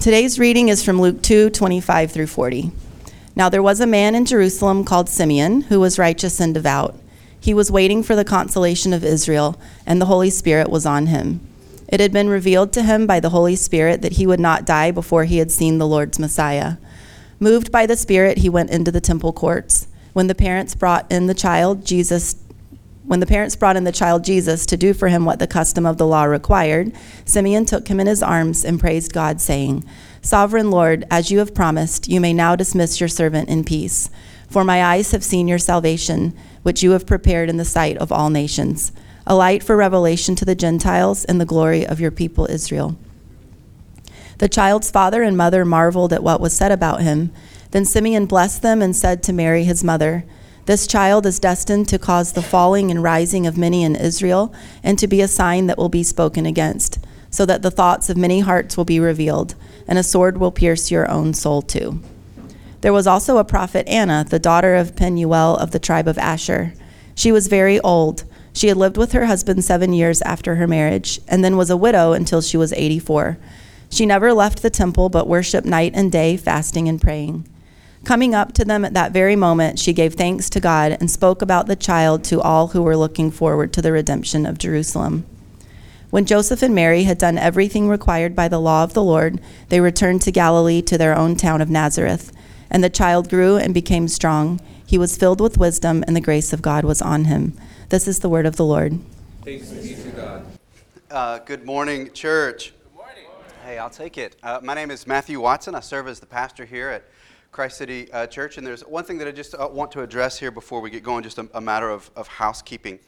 Today's reading is from Luke 2 25 through 40. Now there was a man in Jerusalem called Simeon who was righteous and devout. He was waiting for the consolation of Israel, and the Holy Spirit was on him. It had been revealed to him by the Holy Spirit that he would not die before he had seen the Lord's Messiah. Moved by the Spirit, he went into the temple courts. When the parents brought in the child, Jesus when the parents brought in the child Jesus to do for him what the custom of the law required, Simeon took him in his arms and praised God, saying, Sovereign Lord, as you have promised, you may now dismiss your servant in peace. For my eyes have seen your salvation, which you have prepared in the sight of all nations, a light for revelation to the Gentiles and the glory of your people Israel. The child's father and mother marveled at what was said about him. Then Simeon blessed them and said to Mary, his mother, this child is destined to cause the falling and rising of many in Israel, and to be a sign that will be spoken against, so that the thoughts of many hearts will be revealed, and a sword will pierce your own soul too. There was also a prophet Anna, the daughter of Penuel of the tribe of Asher. She was very old. She had lived with her husband seven years after her marriage, and then was a widow until she was 84. She never left the temple, but worshiped night and day, fasting and praying. Coming up to them at that very moment, she gave thanks to God and spoke about the child to all who were looking forward to the redemption of Jerusalem. When Joseph and Mary had done everything required by the law of the Lord, they returned to Galilee to their own town of Nazareth. And the child grew and became strong. He was filled with wisdom, and the grace of God was on him. This is the word of the Lord. Thanks be to God. Uh, good morning, church. Good morning. Hey, I'll take it. Uh, my name is Matthew Watson. I serve as the pastor here at Christ City uh, Church. And there's one thing that I just uh, want to address here before we get going, just a, a matter of, of housekeeping.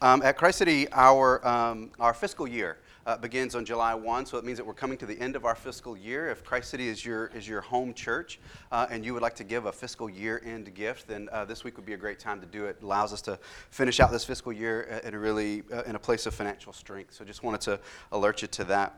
Um, at Christ City, our, um, our fiscal year uh, begins on July 1, so it means that we're coming to the end of our fiscal year. If Christ City is your, is your home church uh, and you would like to give a fiscal year end gift, then uh, this week would be a great time to do it. It allows us to finish out this fiscal year uh, in a really in a place of financial strength. So just wanted to alert you to that.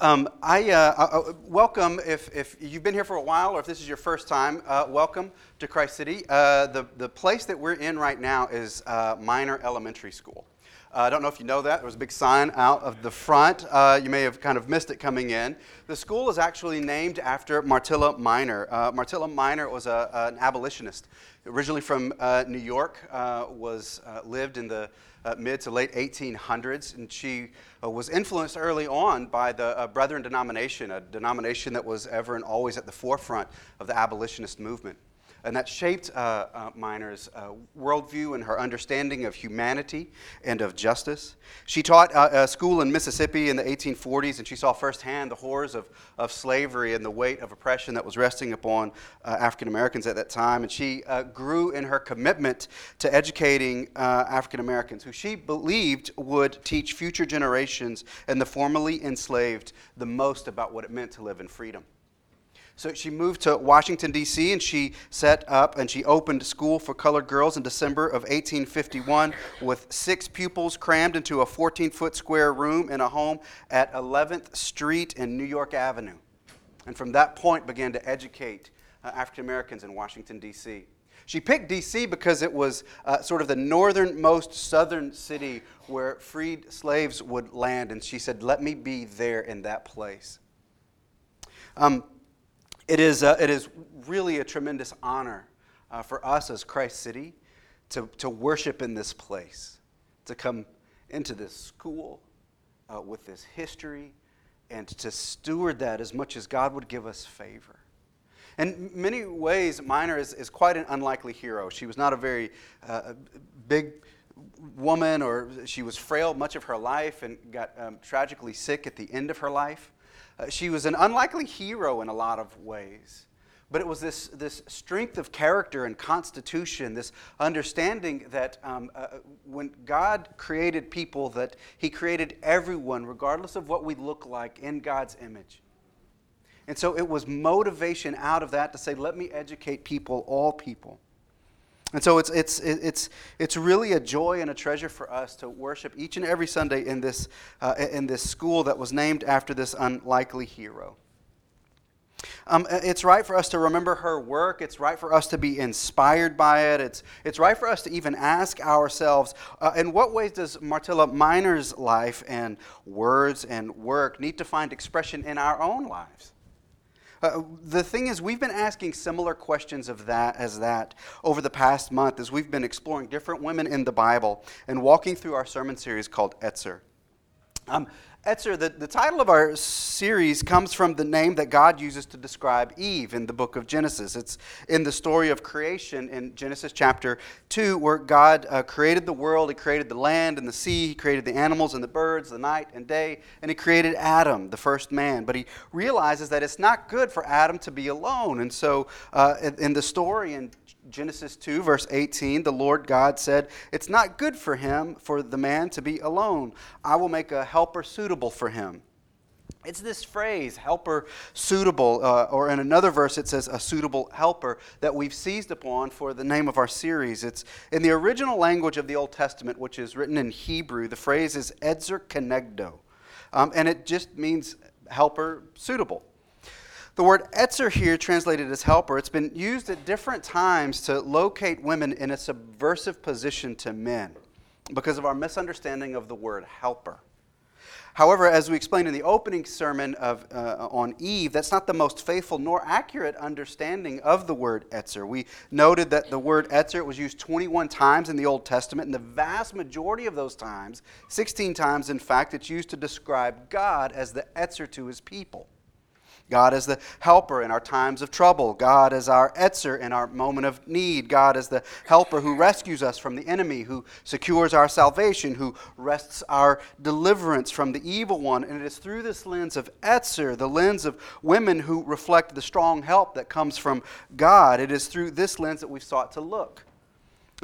Um, I, uh, I, welcome if, if you've been here for a while or if this is your first time. Uh, welcome to Christ City. Uh, the, the place that we're in right now is uh, Miner Elementary School. Uh, I don't know if you know that. There was a big sign out of the front. Uh, you may have kind of missed it coming in. The school is actually named after Myrtilla Miner. Myrtilla Miner was a, an abolitionist, originally from New York, was lived in the uh, mid to late 1800s, and she uh, was influenced early on by the uh, Brethren denomination, a denomination that was ever and always at the forefront of the abolitionist movement. And that shaped uh, uh, Miner's uh, worldview and her understanding of humanity and of justice. She taught uh, school in Mississippi in the 1840s, and she saw firsthand the horrors of, of slavery and the weight of oppression that was resting upon uh, African Americans at that time. And she grew in her commitment to educating African Americans, who she believed would teach future generations and the formerly enslaved the most about what it meant to live in freedom. So she moved to Washington, D.C., and she set up and she opened school for colored girls in December of 1851 with six pupils crammed into a 14 foot square room in a home at 11th Street and New York Avenue. And from that point began to educate uh, African Americans in Washington, D.C. She picked D.C. because it was uh, sort of the northernmost southern city where freed slaves would land, and she said, Let me be there in that place. Um, it is, uh, it is really a tremendous honor uh, for us as Christ City to, to worship in this place, to come into this school uh, with this history, and to steward that as much as God would give us favor. In many ways, Miner is, is quite an unlikely hero. She was not a very uh, big woman, or she was frail much of her life and got um, tragically sick at the end of her life. Uh, she was an unlikely hero in a lot of ways. But it was this, this strength of character and constitution, this understanding that um, uh, when God created people, that He created everyone, regardless of what we look like, in God's image. And so it was motivation out of that to say, let me educate people, all people. And so it's, it's, it's, it's really a joy and a treasure for us to worship each and every Sunday in this, uh, in this school that was named after this unlikely hero. Um, it's right for us to remember her work. It's right for us to be inspired by it. It's, it's right for us to even ask ourselves uh, in what ways does Myrtilla Miner's life and words and work need to find expression in our own lives? Uh, the thing is, we've been asking similar questions of that as that over the past month as we've been exploring different women in the Bible and walking through our sermon series called Etzer. Um, Etzer, the, the title of our series comes from the name that God uses to describe Eve in the book of Genesis. It's in the story of creation in Genesis chapter 2, where God uh, created the world, He created the land and the sea, He created the animals and the birds, the night and day, and He created Adam, the first man. But He realizes that it's not good for Adam to be alone. And so uh, in, in the story in Genesis 2, verse 18, the Lord God said, It's not good for him, for the man to be alone. I will make a helper suitable for him. It's this phrase, helper suitable, uh, or in another verse it says a suitable helper, that we've seized upon for the name of our series. It's in the original language of the Old Testament, which is written in Hebrew. The phrase is edzer kenegdo, um, and it just means helper suitable. The word etzer here, translated as helper, it's been used at different times to locate women in a subversive position to men because of our misunderstanding of the word helper. However, as we explained in the opening sermon of, uh, on Eve, that's not the most faithful nor accurate understanding of the word etzer. We noted that the word etzer was used 21 times in the Old Testament, and the vast majority of those times, 16 times in fact, it's used to describe God as the etzer to his people. God is the helper in our times of trouble. God is our etzer in our moment of need. God is the helper who rescues us from the enemy, who secures our salvation, who wrests our deliverance from the evil one. And it is through this lens of etzer, the lens of women who reflect the strong help that comes from God, it is through this lens that we've sought to look.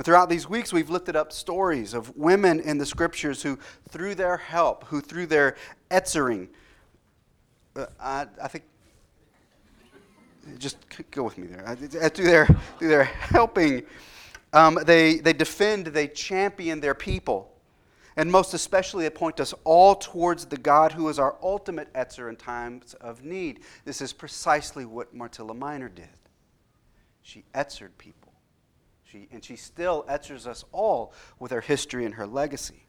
Throughout these weeks, we've lifted up stories of women in the scriptures who, through their help, who through their etzering, uh, I, I think just go with me there. Through their, through their helping, um, they, they defend, they champion their people. And most especially, they point us all towards the God who is our ultimate Etzer in times of need. This is precisely what Myrtilla Miner did. She Etzered people. She, and she still Etzers us all with her history and her legacy.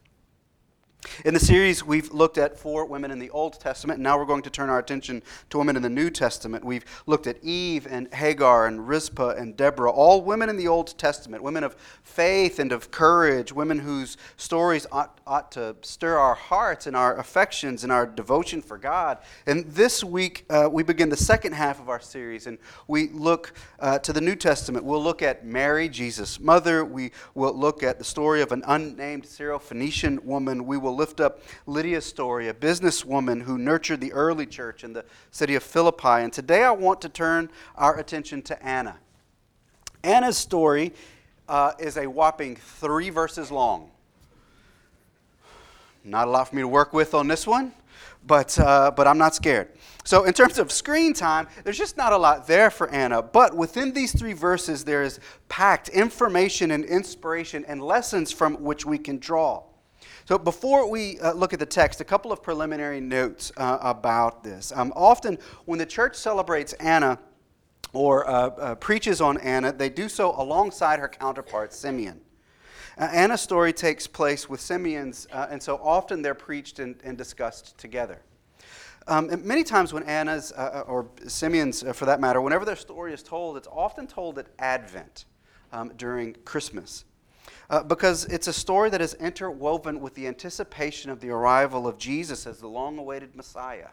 In the series, we've looked at four women in the Old Testament, and now we're going to turn our attention to women in the New Testament. We've looked at Eve and Hagar and Rizpah and Deborah, all women in the Old Testament, women of faith and of courage, women whose stories ought, ought to stir our hearts and our affections and our devotion for God. And this week, uh, we begin the second half of our series, and we look uh, to the New Testament. We'll look at Mary, Jesus' mother. We will look at the story of an unnamed Syro-Phoenician woman. We will lift up Lydia's story, a businesswoman who nurtured the early church in the city of Philippi. And today I want to turn our attention to Anna. Anna's story uh, is a whopping three verses long. Not a lot for me to work with on this one, but, uh, but I'm not scared. So, in terms of screen time, there's just not a lot there for Anna. But within these three verses, there is packed information and inspiration and lessons from which we can draw. So, before we uh, look at the text, a couple of preliminary notes uh, about this. Um, often, when the church celebrates Anna or uh, uh preaches on Anna, they do so alongside her counterpart, Simeon. Uh, Anna's story takes place with Simeon's, uh, and so often they're preached and, and discussed together. Um, many times, when Anna's, or Simeon's for that matter, whenever their story is told, it's often told at Advent um, during Christmas uh, because it's a story that is interwoven with the anticipation of the arrival of Jesus as the long awaited Messiah.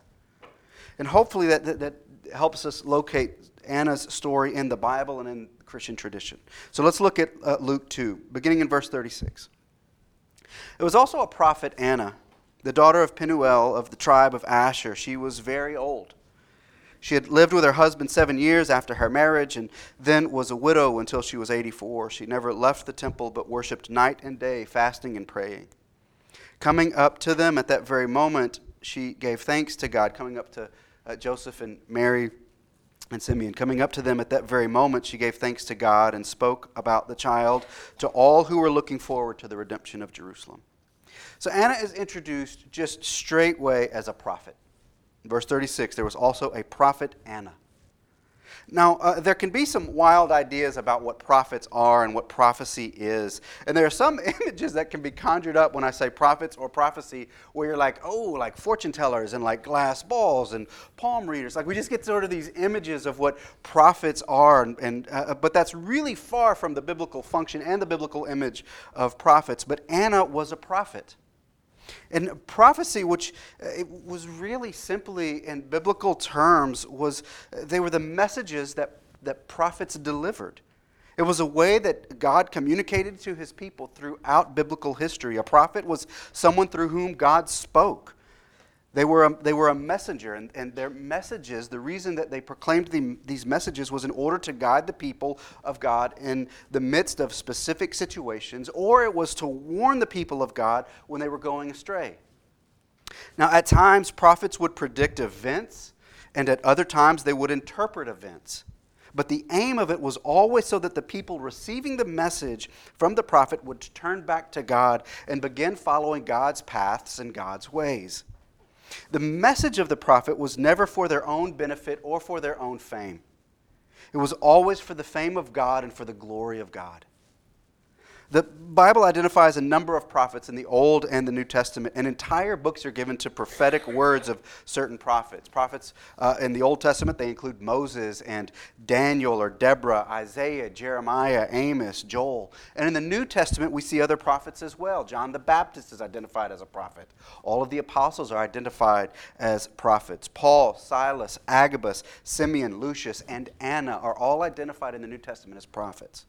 And hopefully that, that, that, helps us locate Anna's story in the Bible and in Christian tradition. So let's look at uh, Luke 2, beginning in verse 36. It was also a prophet, Anna, the daughter of Penuel of the tribe of Asher. She was very old she had lived with her husband seven years after her marriage and then was a widow until she was 84. She never left the temple but worshiped night and day, fasting and praying. Coming up to them at that very moment, she gave thanks to God. Coming up to uh, Joseph and Mary and Simeon, coming up to them at that very moment, she gave thanks to God and spoke about the child to all who were looking forward to the redemption of Jerusalem. So Anna is introduced just straightway as a prophet. Verse 36 there was also a prophet Anna. Now, uh, there can be some wild ideas about what prophets are and what prophecy is. And there are some images that can be conjured up when I say prophets or prophecy, where you're like, oh, like fortune tellers and like glass balls and palm readers. Like we just get sort of these images of what prophets are. And, and uh, but that's really far from the biblical function and the biblical image of prophets. But Anna was a prophet. And prophecy, which uh, was really simply in biblical terms, was uh, they were the messages that, that prophets delivered. It was a way that God communicated to his people throughout biblical history. A prophet was someone through whom God spoke. They were a, they were a messenger, and, and their messages, the reason that they proclaimed the, these messages was in order to guide the people of God in the midst of specific situations, or it was to warn the people of God when they were going astray. Now, at times, prophets would predict events, and at other times, they would interpret events. But the aim of it was always so that the people receiving the message from the prophet would turn back to God and begin following God's paths and God's ways. The message of the prophet was never for their own benefit or for their own fame. It was always for the fame of God and for the glory of God. The Bible identifies a number of prophets in the Old and the New Testament, and entire books are given to prophetic words of certain prophets. Prophets uh, in the Old Testament, they include Moses and Daniel or Deborah, Isaiah, Jeremiah, Amos, Joel. And in the New Testament, we see other prophets as well. John the Baptist is identified as a prophet. All of the apostles are identified as prophets. Paul, Silas, Agabus, Simeon, Lucius, and Anna are all identified in the New Testament as prophets.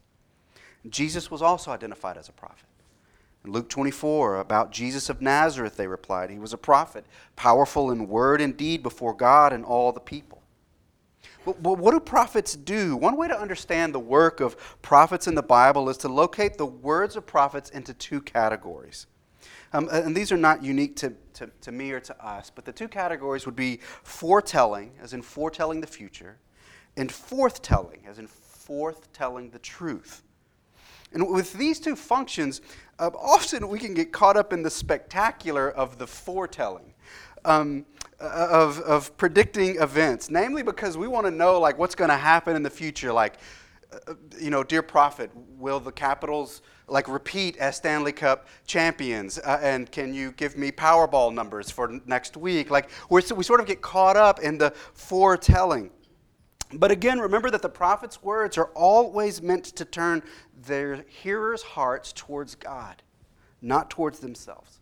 Jesus was also identified as a prophet. In Luke 24, about Jesus of Nazareth, they replied, He was a prophet, powerful in word and deed before God and all the people. But, but what do prophets do? One way to understand the work of prophets in the Bible is to locate the words of prophets into two categories. Um, and these are not unique to, to, to me or to us, but the two categories would be foretelling, as in foretelling the future, and forthtelling, as in forthtelling the truth. And with these two functions, uh, often we can get caught up in the spectacular of the foretelling. Um, uh, of, of predicting events, namely because we want to know like what's going to happen in the future. Like, uh, you know, dear prophet, will the Capitals like repeat as Stanley Cup champions? Uh, and can you give me Powerball numbers for next week? Like, we we sort of get caught up in the foretelling. But again, remember that the prophet's words are always meant to turn their hearers' hearts towards God, not towards themselves.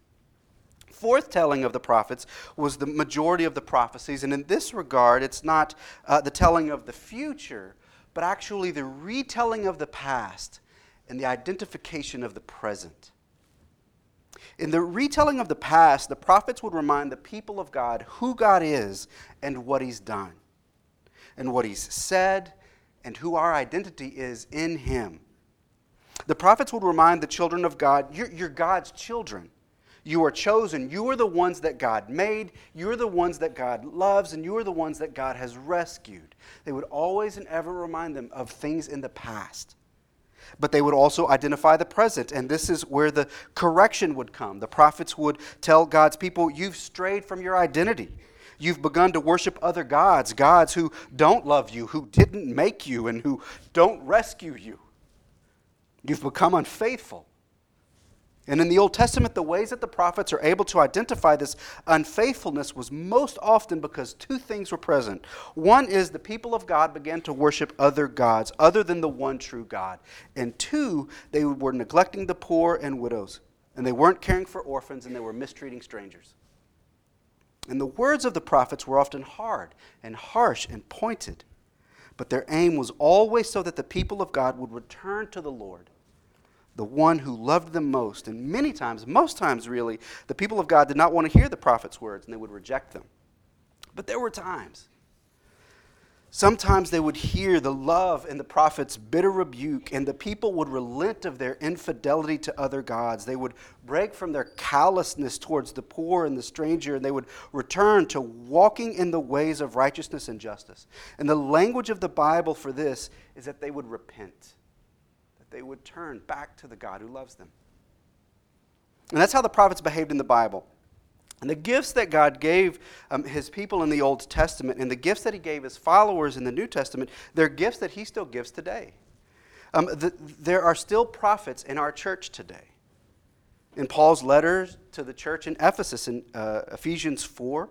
Fourth Forthtelling of the prophets was the majority of the prophecies, and in this regard, it's not uh, the telling of the future, but actually the retelling of the past and the identification of the present. In the retelling of the past, the prophets would remind the people of God who God is and what He's done and what he's said and who our identity is in him. The prophets would remind the children of God you're, you're, God's children. You are chosen. You are the ones that God made. You are the ones that God loves, and you are the ones that God has rescued. They would always and ever remind them of things in the past. But they would also identify the present, and this is where the correction would come. The prophets would tell God's people, You've strayed from your identity. You've begun to worship other gods, gods who don't love you, who didn't make you, and who don't rescue you. You've become unfaithful. And in the Old Testament, the ways that the prophets are able to identify this unfaithfulness was most often because two things were present. One is the people of God began to worship other gods other than the one true God. And two, they were neglecting the poor and widows. And they weren't caring for orphans and they were mistreating strangers. And the words of the prophets were often hard and harsh and pointed, but their aim was always so that the people of God would return to the Lord, the one who loved them most. And many times, most times really, the people of God did not want to hear the prophet's words and they would reject them. But there were times Sometimes they would hear the love and the prophet's bitter rebuke, and the people would relent of their infidelity to other gods. They would break from their callousness towards the poor and the stranger, and they would return to walking in the ways of righteousness and justice. And the language of the Bible for this is that they would repent, that they would turn back to the God who loves them. And that's how the prophets behaved in the Bible. And the gifts that God gave um, his people in the Old Testament and the gifts that he gave his followers in the New Testament, they're gifts that he still gives today. Um, the, there are still prophets in our church today. In Paul's letters to the church in Ephesus, in uh, Ephesians 4,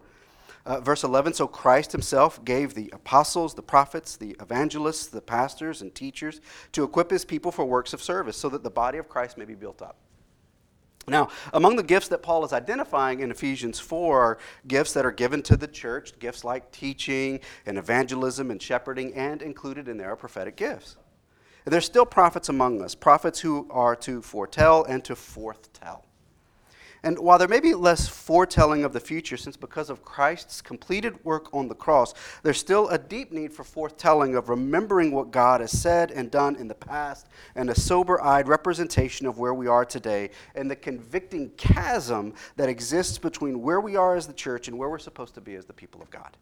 uh, verse 11, so Christ himself gave the apostles, the prophets, the evangelists, the pastors, and teachers to equip his people for works of service so that the body of Christ may be built up. Now, among the gifts that Paul is identifying in Ephesians 4 are gifts that are given to the church, gifts like teaching and evangelism and shepherding, and included in there are prophetic gifts. And There's still prophets among us, prophets who are to foretell and to forthtell. And while there may be less foretelling of the future, since because of Christ's completed work on the cross, there's still a deep need for foretelling of remembering what God has said and done in the past, and a sober eyed representation of where we are today, and the convicting chasm that exists between where we are as the church and where we're supposed to be as the people of God.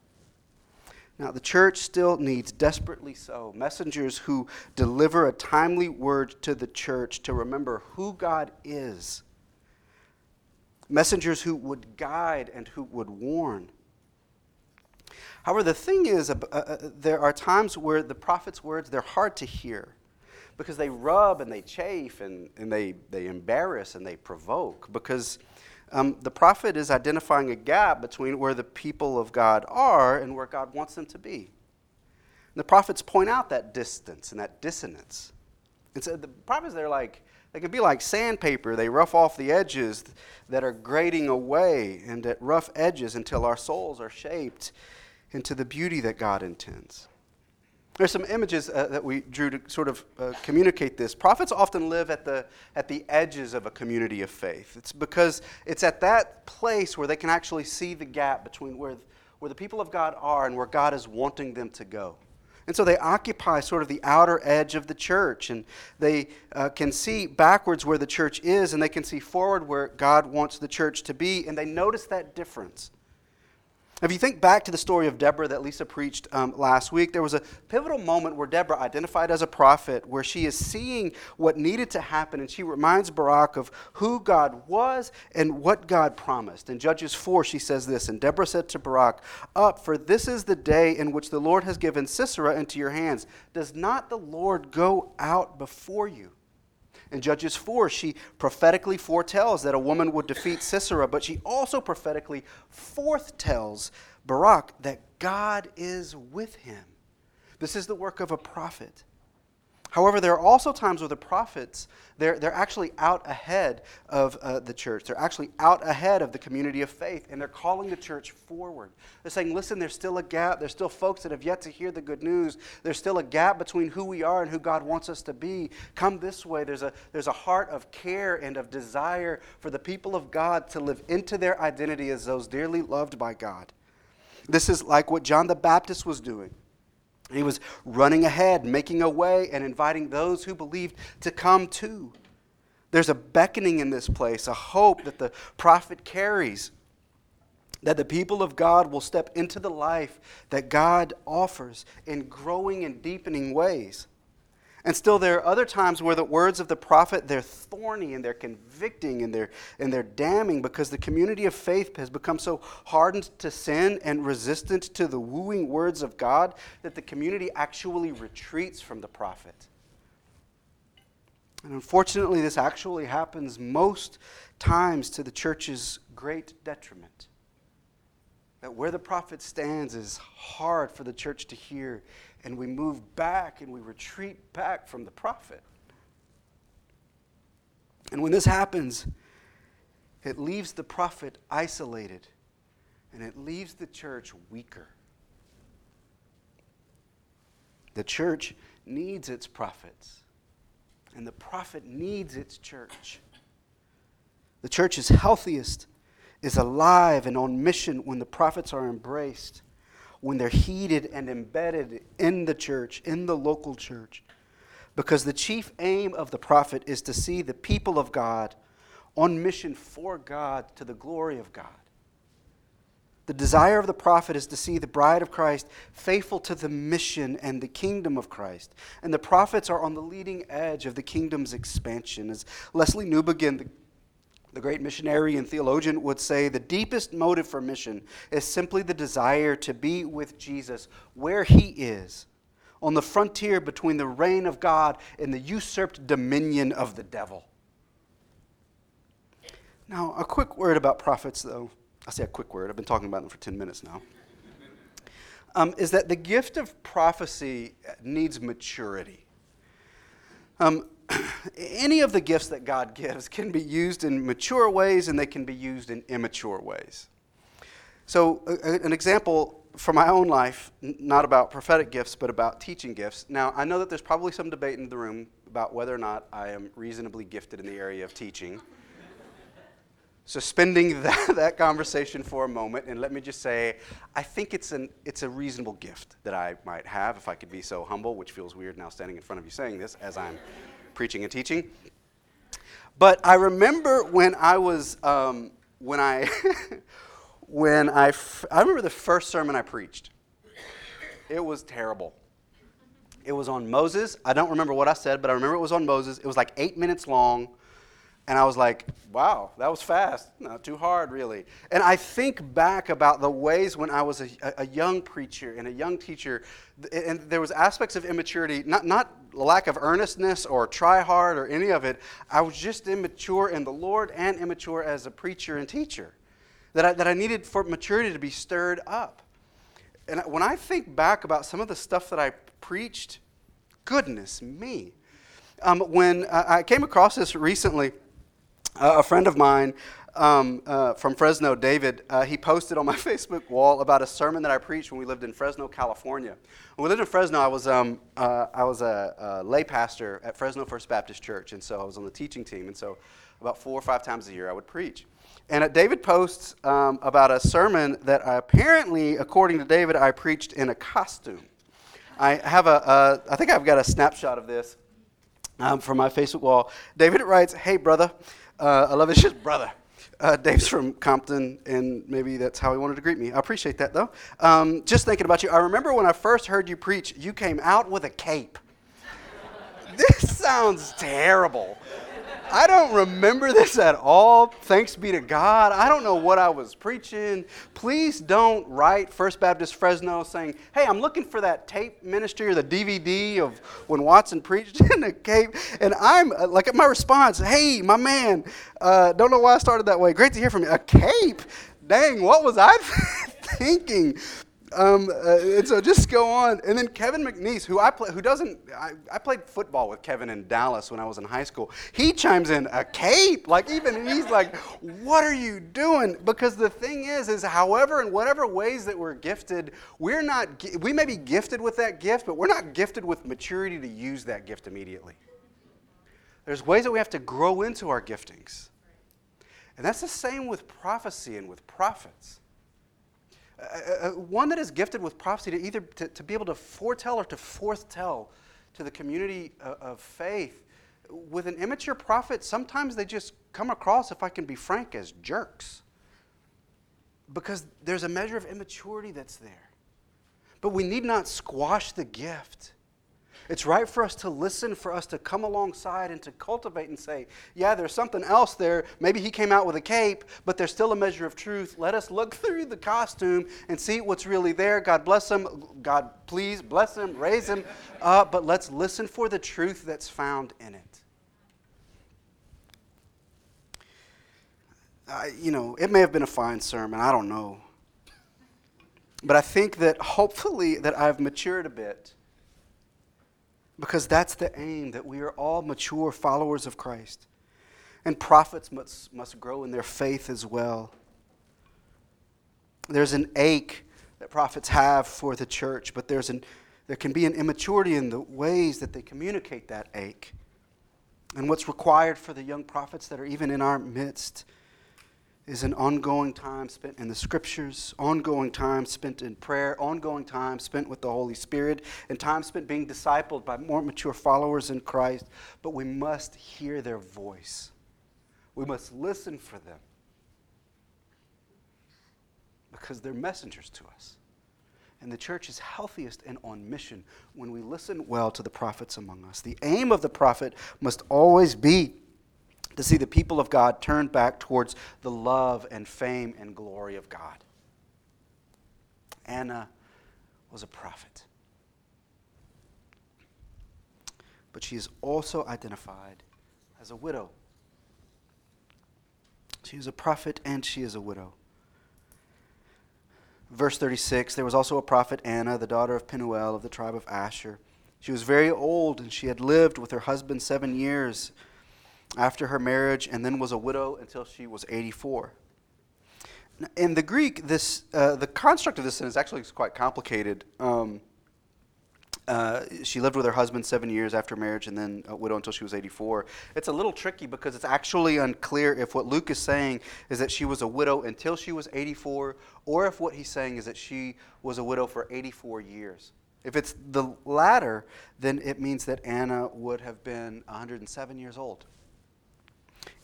Now, the church still needs, desperately so, messengers who deliver a timely word to the church to remember who God is messengers who would guide and who would warn. However, the thing is, uh, uh, there are times where the prophet's words, they're hard to hear because they rub and they chafe and, and they, they embarrass and they provoke because um, the prophet is identifying a gap between where the people of God are and where God wants them to be. And the prophets point out that distance and that dissonance. And so the prophets, they're like, they can be like sandpaper. They rough off the edges that are grading away and at rough edges until our souls are shaped into the beauty that God intends. There's some images uh, that we drew to sort of uh, communicate this. Prophets often live at the, at the edges of a community of faith. It's because it's at that place where they can actually see the gap between where, where the people of God are and where God is wanting them to go. And so they occupy sort of the outer edge of the church, and they uh, can see backwards where the church is, and they can see forward where God wants the church to be, and they notice that difference. If you think back to the story of Deborah that Lisa preached um, last week, there was a pivotal moment where Deborah, identified as a prophet, where she is seeing what needed to happen, and she reminds Barak of who God was and what God promised. In Judges 4, she says this And Deborah said to Barak, Up, for this is the day in which the Lord has given Sisera into your hands. Does not the Lord go out before you? In Judges 4, she prophetically foretells that a woman would defeat Sisera, but she also prophetically foretells Barak that God is with him. This is the work of a prophet. However, there are also times where the prophets, they're, they're actually out ahead of uh, the church. They're actually out ahead of the community of faith, and they're calling the church forward. They're saying, listen, there's still a gap. There's still folks that have yet to hear the good news. There's still a gap between who we are and who God wants us to be. Come this way. There's a, there's a heart of care and of desire for the people of God to live into their identity as those dearly loved by God. This is like what John the Baptist was doing. He was running ahead, making a way, and inviting those who believed to come too. There's a beckoning in this place, a hope that the prophet carries, that the people of God will step into the life that God offers in growing and deepening ways. And still, there are other times where the words of the prophet, they're thorny and they're convicting and they're, and they're damning because the community of faith has become so hardened to sin and resistant to the wooing words of God that the community actually retreats from the prophet. And unfortunately, this actually happens most times to the church's great detriment. That where the prophet stands is hard for the church to hear and we move back and we retreat back from the prophet. And when this happens, it leaves the prophet isolated and it leaves the church weaker. The church needs its prophets, and the prophet needs its church. The church is healthiest, is alive, and on mission when the prophets are embraced when they're heeded and embedded in the church, in the local church. Because the chief aim of the prophet is to see the people of God on mission for God to the glory of God. The desire of the prophet is to see the bride of Christ faithful to the mission and the kingdom of Christ. And the prophets are on the leading edge of the kingdom's expansion. As Lesslie Newbigin, the The great missionary and theologian would say the deepest motive for mission is simply the desire to be with Jesus where he is, on the frontier between the reign of God and the usurped dominion of the devil. Now, a quick word about prophets, though. I say a quick word, I've been talking about them for 10 minutes now. Um, is that the gift of prophecy needs maturity. Um, any of the gifts that God gives can be used in mature ways and they can be used in immature ways. So, an example from my own life, not about prophetic gifts, but about teaching gifts. Now, I know that there's probably some debate in the room about whether or not I am reasonably gifted in the area of teaching. Suspending that, that conversation for a moment, and let me just say, I think it's, an, it's a reasonable gift that I might have, if I could be so humble, which feels weird now standing in front of you saying this as I'm preaching and teaching. But I remember when I was, um, when I, when I, f- I remember the first sermon I preached. It was terrible. It was on Moses. I don't remember what I said, but I remember it was on Moses. It was like eight minutes long. And I was like, wow, that was fast. Not too hard, really. And I think back about the ways when I was a, a young preacher and a young teacher, and there was aspects of immaturity, not, not lack of earnestness or try hard or any of it. I was just immature in the Lord and immature as a preacher and teacher. That I, that I needed for maturity to be stirred up. And when I think back about some of the stuff that I preached, goodness me. Um, when uh, I came across this recently, uh, a friend of mine um, uh, from Fresno, David, uh, he posted on my Facebook wall about a sermon that I preached when we lived in Fresno, California. When we lived in Fresno, I was, um, uh, I was a, a, lay pastor at Fresno First Baptist Church, and so I was on the teaching team. And so about four or five times a year, I would preach. And uh, David posts um, about a sermon that I, apparently, according to David, I preached in a costume. I have a, I think I've got a snapshot of this um, from my Facebook wall. David writes, "Hey brother, uh, I love just brother. Uh, Dave's from Compton, and maybe that's how he wanted to greet me. I appreciate that, though. Um, just thinking about you, I remember when I first heard you preach, you came out with a cape. this sounds terrible. I don't remember this at all. Thanks be to God. I don't know what I was preaching. Please don't write First Baptist Fresno saying, hey, I'm looking for that tape ministry or the DVD of when Watson preached in the cape. And I'm uh, like, my response, hey, my man, uh, don't know why I started that way. Great to hear from you. A cape? Dang, what was I thinking? Um, uh, and so just go on. And then Kevin McNeese, who I play, who doesn't, I, I, played football with Kevin in Dallas when I was in high school. He chimes in a cape, like even he's like, "What are you doing?" Because the thing is, is however in whatever ways that we're gifted, we're not. We may be gifted with that gift, but we're not gifted with maturity to use that gift immediately. There's ways that we have to grow into our giftings, and that's the same with prophecy and with prophets uh, one that is gifted with prophecy to either to, to be able to foretell or to forthtell to the community of, of faith. With an immature prophet, sometimes they just come across, if I can be frank, as jerks. Because there's a measure of immaturity that's there. But we need not squash the gift. It's right for us to listen, for us to come alongside and to cultivate and say, yeah, there's something else there. Maybe he came out with a cape, but there's still a measure of truth. Let us look through the costume and see what's really there. God bless him. God, please bless him, raise him up, but let's listen for the truth that's found in it. You know, it may have been a fine sermon. I don't know. But I think that hopefully that I've matured a bit because that's the aim that we are all mature followers of Christ. And prophets must, must grow in their faith as well. There's an ache that prophets have for the church, but there's an, there can be an immaturity in the ways that they communicate that ache. And what's required for the young prophets that are even in our midst is an ongoing time spent in the scriptures, ongoing time spent in prayer, ongoing time spent with the Holy Spirit, and time spent being discipled by more mature followers in Christ. But we must hear their voice, we must listen for them because they're messengers to us. And the church is healthiest and on mission when we listen well to the prophets among us. The aim of the prophet must always be to see the people of God turn back towards the love and fame and glory of God. Anna was a prophet. But she is also identified as a widow. She is a prophet and she is a widow. Verse 36 There was also a prophet, Anna, the daughter of Penuel of the tribe of Asher. She was very old, and she had lived with her husband seven years after her marriage, and then was a widow until she was 84. In the Greek, this, uh, the construct of this sentence actually is quite complicated. Um, uh, she lived with her husband seven years after marriage and then a widow until she was 84. It's a little tricky because it's actually unclear if what Luke is saying is that she was a widow until she was 84 or if what he's saying is that she was a widow for 84 years. If it's the latter, then it means that Anna would have been 107 years old.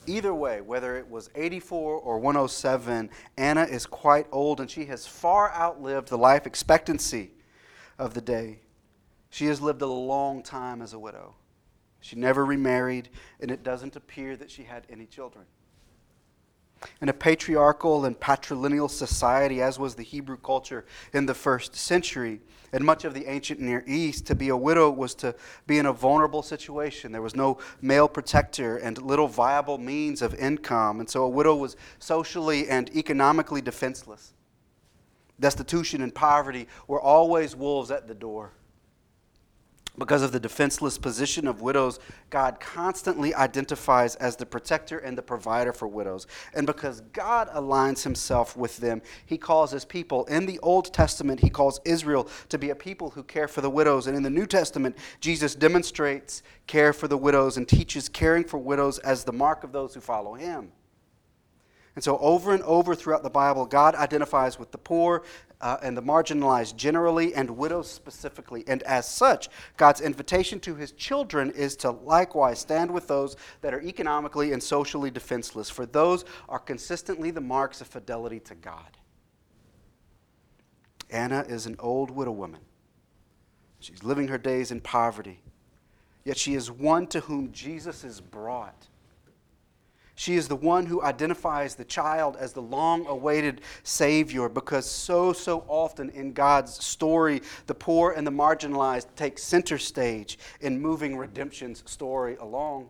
Either way, whether it was 84 or 107, Anna is quite old and she has far outlived the life expectancy of the day. She has lived a long time as a widow. She never remarried, and it doesn't appear that she had any children. In a patriarchal and patrilineal society, as was the Hebrew culture in the first century, and much of the ancient Near East, to be a widow was to be in a vulnerable situation. There was no male protector and little viable means of income, and so a widow was socially and economically defenseless. Destitution and poverty were always wolves at the door. Because of the defenseless position of widows, God constantly identifies as the protector and the provider for widows. And because God aligns himself with them, he calls his people. In the Old Testament, he calls Israel to be a people who care for the widows. And in the New Testament, Jesus demonstrates care for the widows and teaches caring for widows as the mark of those who follow him. And so, over and over throughout the Bible, God identifies with the poor uh, and the marginalized generally, and widows specifically. And as such, God's invitation to his children is to likewise stand with those that are economically and socially defenseless, for those are consistently the marks of fidelity to God. Anna is an old widow woman. She's living her days in poverty, yet she is one to whom Jesus is brought she is the one who identifies the child as the long awaited Savior because so, so often in God's story, the poor and the marginalized take center stage in moving redemption's story along.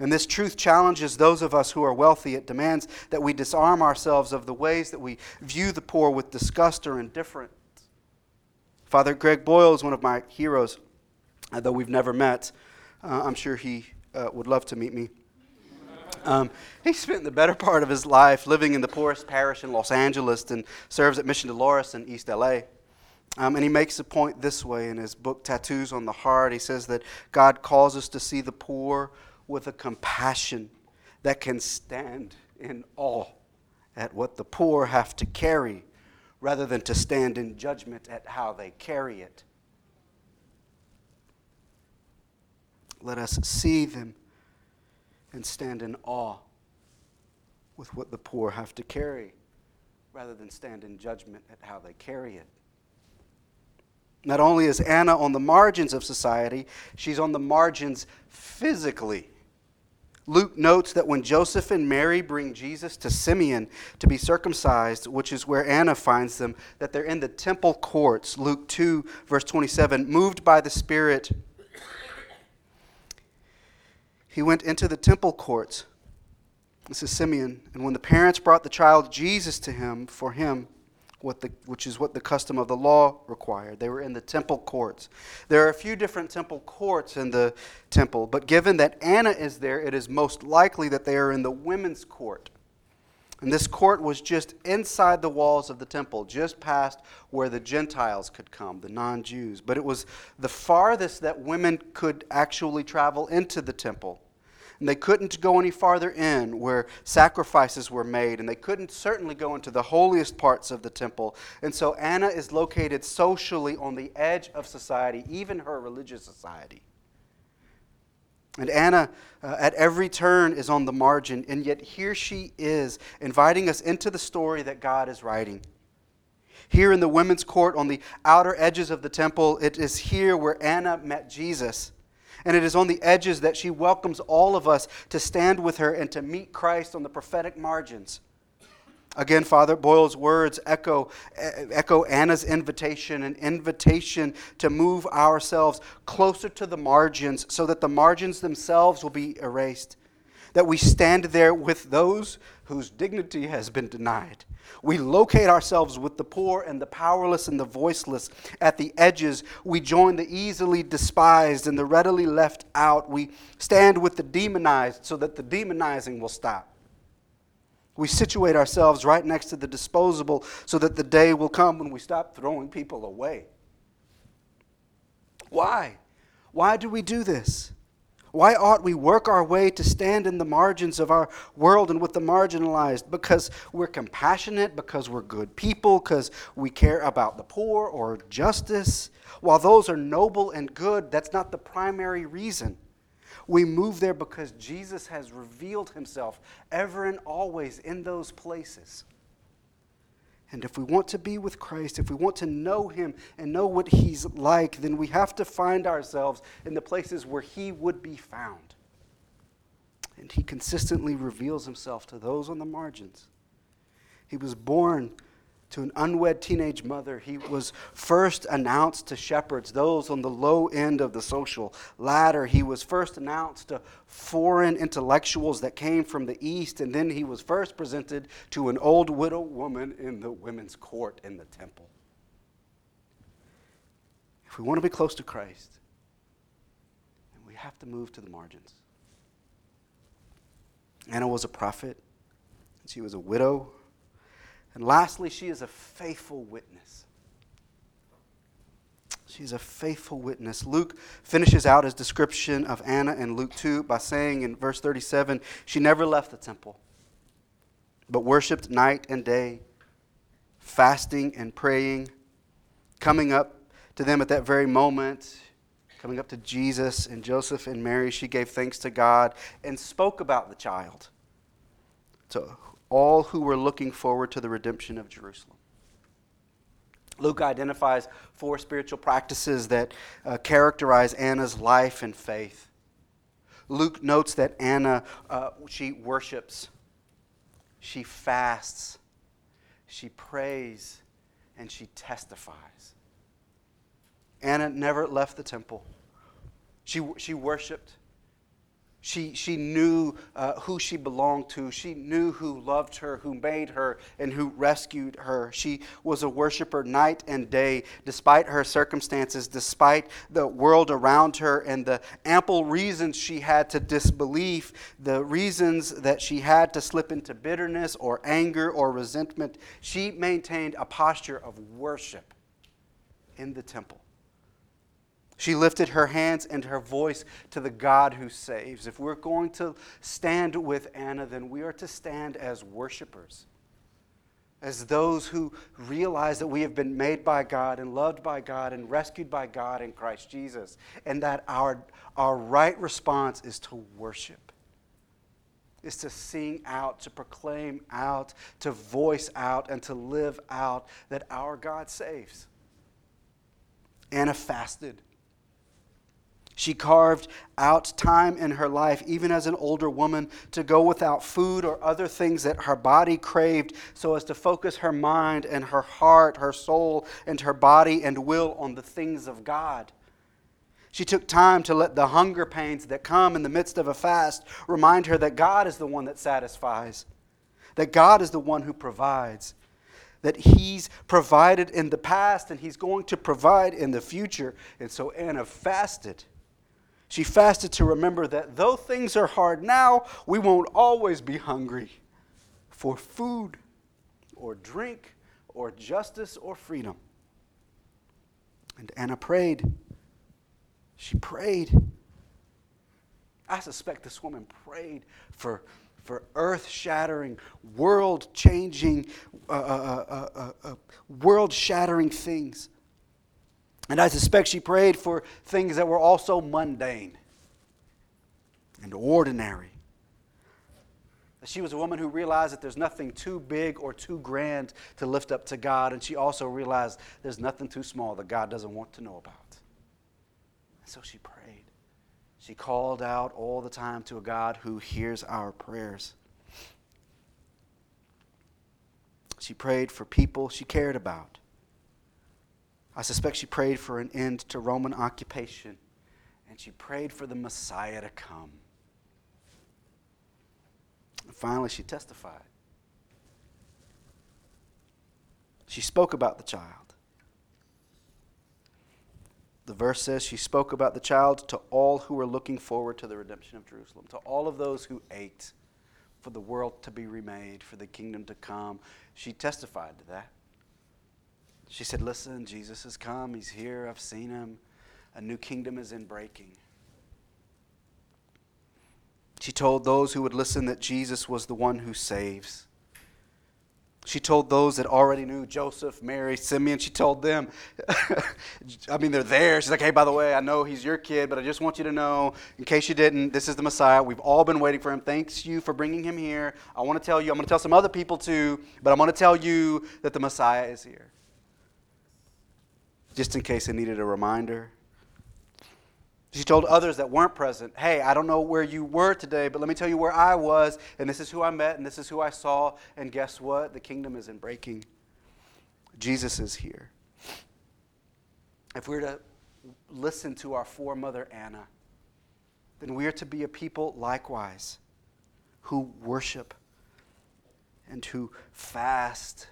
And this truth challenges those of us who are wealthy. It demands that we disarm ourselves of the ways that we view the poor with disgust or indifference. Father Greg Boyle is one of my heroes, uh, though we've never met. Uh, I'm sure he uh, would love to meet me. Um, he spent the better part of his life living in the poorest parish in Los Angeles and serves at Mission Dolores in East LA. Um, and he makes a point this way in his book, Tattoos on the Heart. He says that God calls us to see the poor with a compassion that can stand in awe at what the poor have to carry rather than to stand in judgment at how they carry it. Let us see them and stand in awe with what the poor have to carry rather than stand in judgment at how they carry it. Not only is Anna on the margins of society, she's on the margins physically. Luke notes that when Joseph and Mary bring Jesus to Simeon to be circumcised, which is where Anna finds them, that they're in the temple courts. Luke 2, verse 27, moved by the Spirit, he went into the temple courts. This is Simeon. And when the parents brought the child Jesus to him, for him, the, which is what the custom of the law required. They were in the temple courts. There are a few different temple courts in the temple, but given that Anna is there, it is most likely that they are in the women's court. And this court was just inside the walls of the temple, just past where the Gentiles could come, the non Jews. But it was the farthest that women could actually travel into the temple. And they couldn't go any farther in where sacrifices were made, and they couldn't certainly go into the holiest parts of the temple. And so Anna is located socially on the edge of society, even her religious society. And Anna, uh, at every turn, is on the margin, and yet here she is, inviting us into the story that God is writing. Here in the women's court on the outer edges of the temple, it is here where Anna met Jesus. And it is on the edges that she welcomes all of us to stand with her and to meet Christ on the prophetic margins. Again, Father Boyle's words echo, echo Anna's invitation, an invitation to move ourselves closer to the margins so that the margins themselves will be erased. That we stand there with those whose dignity has been denied. We locate ourselves with the poor and the powerless and the voiceless. At the edges, we join the easily despised and the readily left out. We stand with the demonized so that the demonizing will stop. We situate ourselves right next to the disposable so that the day will come when we stop throwing people away. Why? Why do we do this? Why ought we work our way to stand in the margins of our world and with the marginalized? Because we're compassionate, because we're good people, because we care about the poor or justice. While those are noble and good, that's not the primary reason. We move there because Jesus has revealed himself ever and always in those places. And if we want to be with Christ, if we want to know Him and know what He's like, then we have to find ourselves in the places where He would be found. And He consistently reveals Himself to those on the margins. He was born to an unwed teenage mother. He was first announced to shepherds, those on the low end of the social ladder. He was first announced to foreign intellectuals that came from the east, and then he was first presented to an old widow woman in the women's court in the temple. If we want to be close to Christ, we have to move to the margins. Anna was a prophet. And she was a widow and lastly, she is a faithful witness. She's a faithful witness. Luke finishes out his description of Anna in Luke 2 by saying in verse 37 she never left the temple, but worshiped night and day, fasting and praying, coming up to them at that very moment, coming up to Jesus and Joseph and Mary. She gave thanks to God and spoke about the child to all who were looking forward to the redemption of Jerusalem. Luke identifies four spiritual practices that uh, characterize Anna's life and faith. Luke notes that Anna, uh, she worships, she fasts, she prays, and she testifies. Anna never left the temple. She, she worshiped, she, she knew uh, who she belonged to. She knew who loved her, who made her, and who rescued her. She was a worshiper night and day, despite her circumstances, despite the world around her, and the ample reasons she had to disbelief, the reasons that she had to slip into bitterness or anger or resentment. She maintained a posture of worship in the temple. She lifted her hands and her voice to the God who saves. If we're going to stand with Anna, then we are to stand as worshipers, as those who realize that we have been made by God and loved by God and rescued by God in Christ Jesus, and that our, our right response is to worship. Is to sing out, to proclaim out, to voice out, and to live out that our God saves. Anna fasted. She carved out time in her life, even as an older woman, to go without food or other things that her body craved, so as to focus her mind and her heart, her soul, and her body and will on the things of God. She took time to let the hunger pains that come in the midst of a fast remind her that God is the one that satisfies, that God is the one who provides, that He's provided in the past and He's going to provide in the future. And so Anna fasted she fasted to remember that though things are hard now, we won't always be hungry for food or drink or justice or freedom. And Anna prayed. She prayed. I suspect this woman prayed for, for earth shattering, world changing, uh, uh, uh, uh, world shattering things. And I suspect she prayed for things that were also mundane and ordinary. She was a woman who realized that there's nothing too big or too grand to lift up to God, and she also realized there's nothing too small that God doesn't want to know about. And so she prayed. She called out all the time to a God who hears our prayers. She prayed for people she cared about. I suspect she prayed for an end to Roman occupation, and she prayed for the Messiah to come. And finally, she testified. She spoke about the child. The verse says she spoke about the child to all who were looking forward to the redemption of Jerusalem, to all of those who ached for the world to be remade, for the kingdom to come. She testified to that. She said, Listen, Jesus has come. He's here. I've seen him. A new kingdom is in breaking. She told those who would listen that Jesus was the one who saves. She told those that already knew Joseph, Mary, Simeon, she told them, I mean, they're there. She's like, hey, by the way, I know he's your kid, but I just want you to know, in case you didn't, this is the Messiah. We've all been waiting for him. Thanks you for bringing him here. I want to tell you, I'm going to tell some other people too, but I'm going to tell you that the Messiah is here. Just in case they needed a reminder. She told others that weren't present, Hey, I don't know where you were today, but let me tell you where I was, and this is who I met, and this is who I saw, and guess what? The kingdom is in breaking. Jesus is here. If we're to listen to our foremother Anna, then we are to be a people likewise who worship and who fast,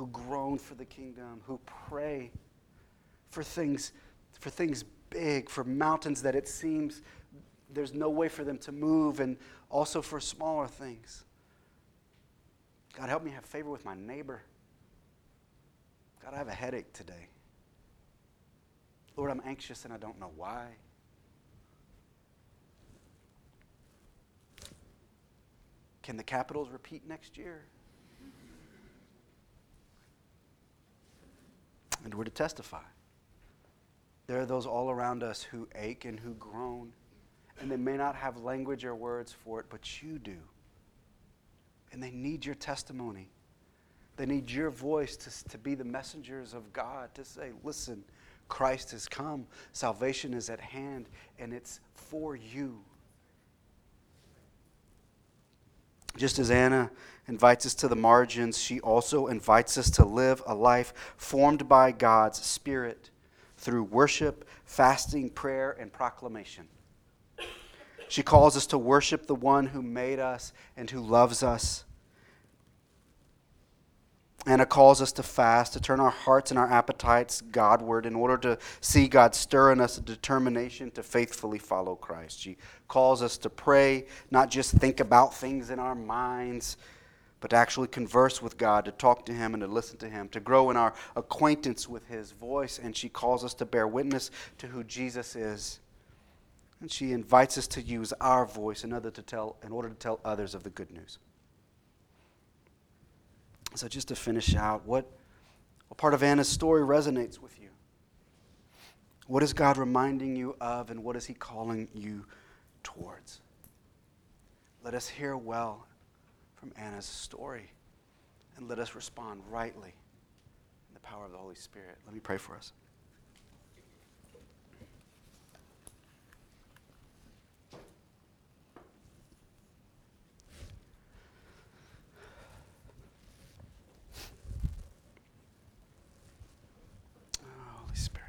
who groan for the kingdom, who pray for things, for things big, for mountains that it seems there's no way for them to move, and also for smaller things. God, help me have favor with my neighbor. God, I have a headache today. Lord, I'm anxious and I don't know why. Can the Capitals repeat next year? And we're to testify. There are those all around us who ache and who groan, and they may not have language or words for it, but you do. And they need your testimony. They need your voice to, to be the messengers of God, to say, listen, Christ has come, salvation is at hand, and it's for you. Just as Anna invites us to the margins, she also invites us to live a life formed by God's Spirit through worship, fasting, prayer, and proclamation. She calls us to worship the one who made us and who loves us. Anna calls us to fast, to turn our hearts and our appetites Godward in order to see God stir in us a determination to faithfully follow Christ. She calls us to pray, not just think about things in our minds, but to actually converse with God, to talk to Him and to listen to Him, to grow in our acquaintance with His voice. And she calls us to bear witness to who Jesus is. And she invites us to use our voice in order to tell, in order to tell others of the good news. So, just to finish out, what, what part of Anna's story resonates with you? What is God reminding you of, and what is He calling you towards? Let us hear well from Anna's story and let us respond rightly in the power of the Holy Spirit. Let me pray for us. Holy Spirit.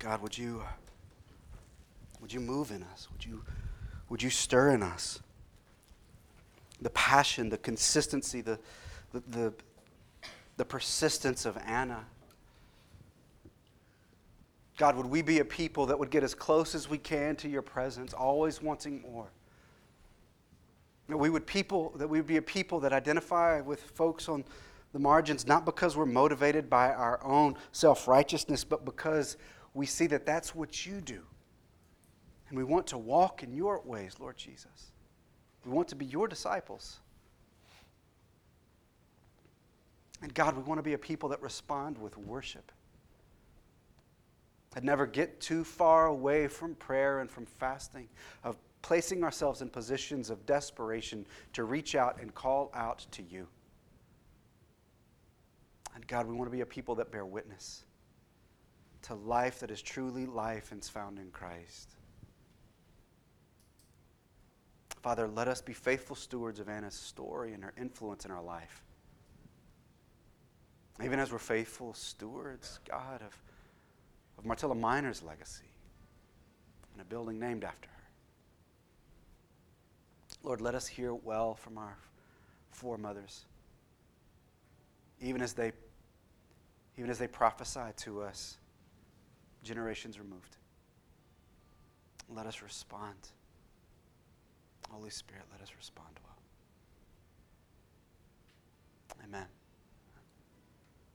God, would you. Would you move in us? Would you, would you stir in us? The passion, the consistency, the, the, the, the persistence of Anna. God, would we be a people that would get as close as we can to your presence, always wanting more? That we would people that we would be a people that identify with folks on the margins, not because we're motivated by our own self-righteousness, but because we see that that's what you do. And we want to walk in your ways, Lord Jesus. We want to be your disciples. And God, we want to be a people that respond with worship. That never get too far away from prayer and from fasting, of placing ourselves in positions of desperation to reach out and call out to you. And God, we want to be a people that bear witness. To life that is truly life and is found in Christ. Father, let us be faithful stewards of Anna's story and her influence in our life. Even as we're faithful stewards, God, of, of Myrtilla Miner's legacy and a building named after her. Lord, let us hear well from our foremothers, even as they, even as they prophesy to us generations removed. Let us respond. Holy Spirit, let us respond well. Amen.